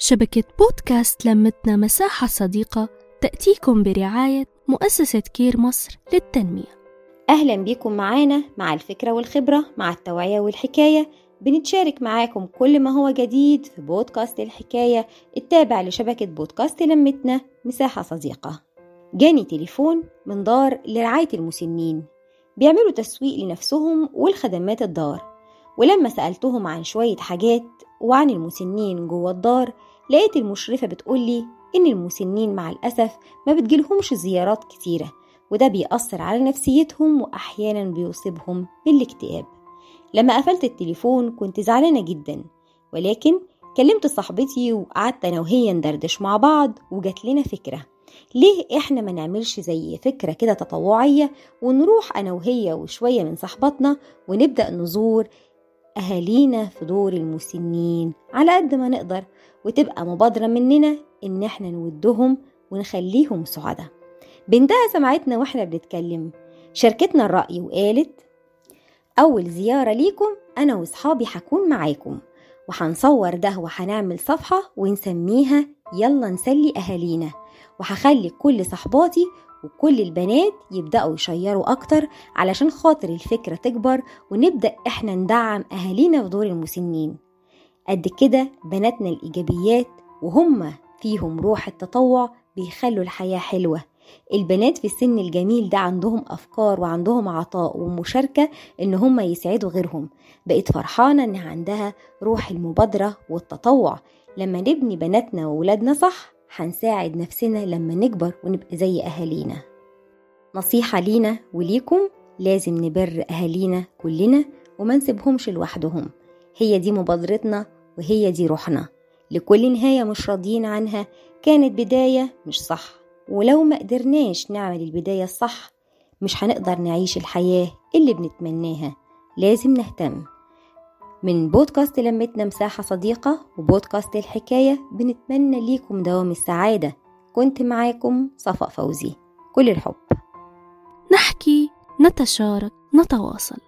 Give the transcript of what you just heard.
شبكة بودكاست لمتنا مساحة صديقة تأتيكم برعاية مؤسسة كير مصر للتنمية. أهلا بيكم معانا مع الفكرة والخبرة مع التوعية والحكاية. بنتشارك معاكم كل ما هو جديد في بودكاست الحكاية التابع لشبكة بودكاست لمتنا مساحة صديقة. جاني تليفون من دار لرعاية المسنين. بيعملوا تسويق لنفسهم والخدمات الدار. ولما سألتهم عن شوية حاجات وعن المسنين جوه الدار لقيت المشرفة بتقولي إن المسنين مع الأسف ما بتجيلهمش زيارات كتيرة وده بيأثر على نفسيتهم وأحيانا بيصيبهم بالاكتئاب. لما قفلت التليفون كنت زعلانة جدا ولكن كلمت صاحبتي وقعدت أنا وهي ندردش مع بعض وجات لنا فكرة. ليه إحنا ما نعملش زي فكرة كده تطوعية ونروح أنا وهي وشوية من صحباتنا ونبدأ نزور أهالينا في دور المسنين على قد ما نقدر وتبقى مبادرة مننا إن إحنا نودهم ونخليهم سعداء. بنتها سمعتنا وإحنا بنتكلم. شاركتنا الرأي وقالت أول زيارة ليكم أنا وصحابي هكون معاكم وهنصور ده وهنعمل صفحة ونسميها يلا نسلي أهالينا وهخلي كل صحباتي وكل البنات يبدأوا يشيروا أكتر علشان خاطر الفكرة تكبر ونبدأ إحنا ندعم أهالينا في دور المسنين. قد كده بناتنا الإيجابيات وهم فيهم روح التطوع بيخلوا الحياة حلوة. البنات في السن الجميل ده عندهم أفكار وعندهم عطاء ومشاركة إن هم يسعدوا غيرهم. بقيت فرحانة إن عندها روح المبادرة والتطوع. لما نبني بناتنا وولادنا صح هنساعد نفسنا لما نكبر ونبقى زي أهالينا. نصيحة لينا وليكم لازم نبر أهالينا كلنا وما نسيبهمش لوحدهم. هي دي مبادرتنا وهي دي روحنا. لكل نهاية مش راضيين عنها كانت بداية مش صح. ولو ما قدرناش نعمل البداية الصح مش هنقدر نعيش الحياة اللي بنتمناها. لازم نهتم. من بودكاست لمتنا مساحة صديقة وبودكاست الحكاية بنتمنى ليكم دوام السعادة. كنت معاكم صفاء فوزي. كل الحب. نحكي نتشارك نتواصل.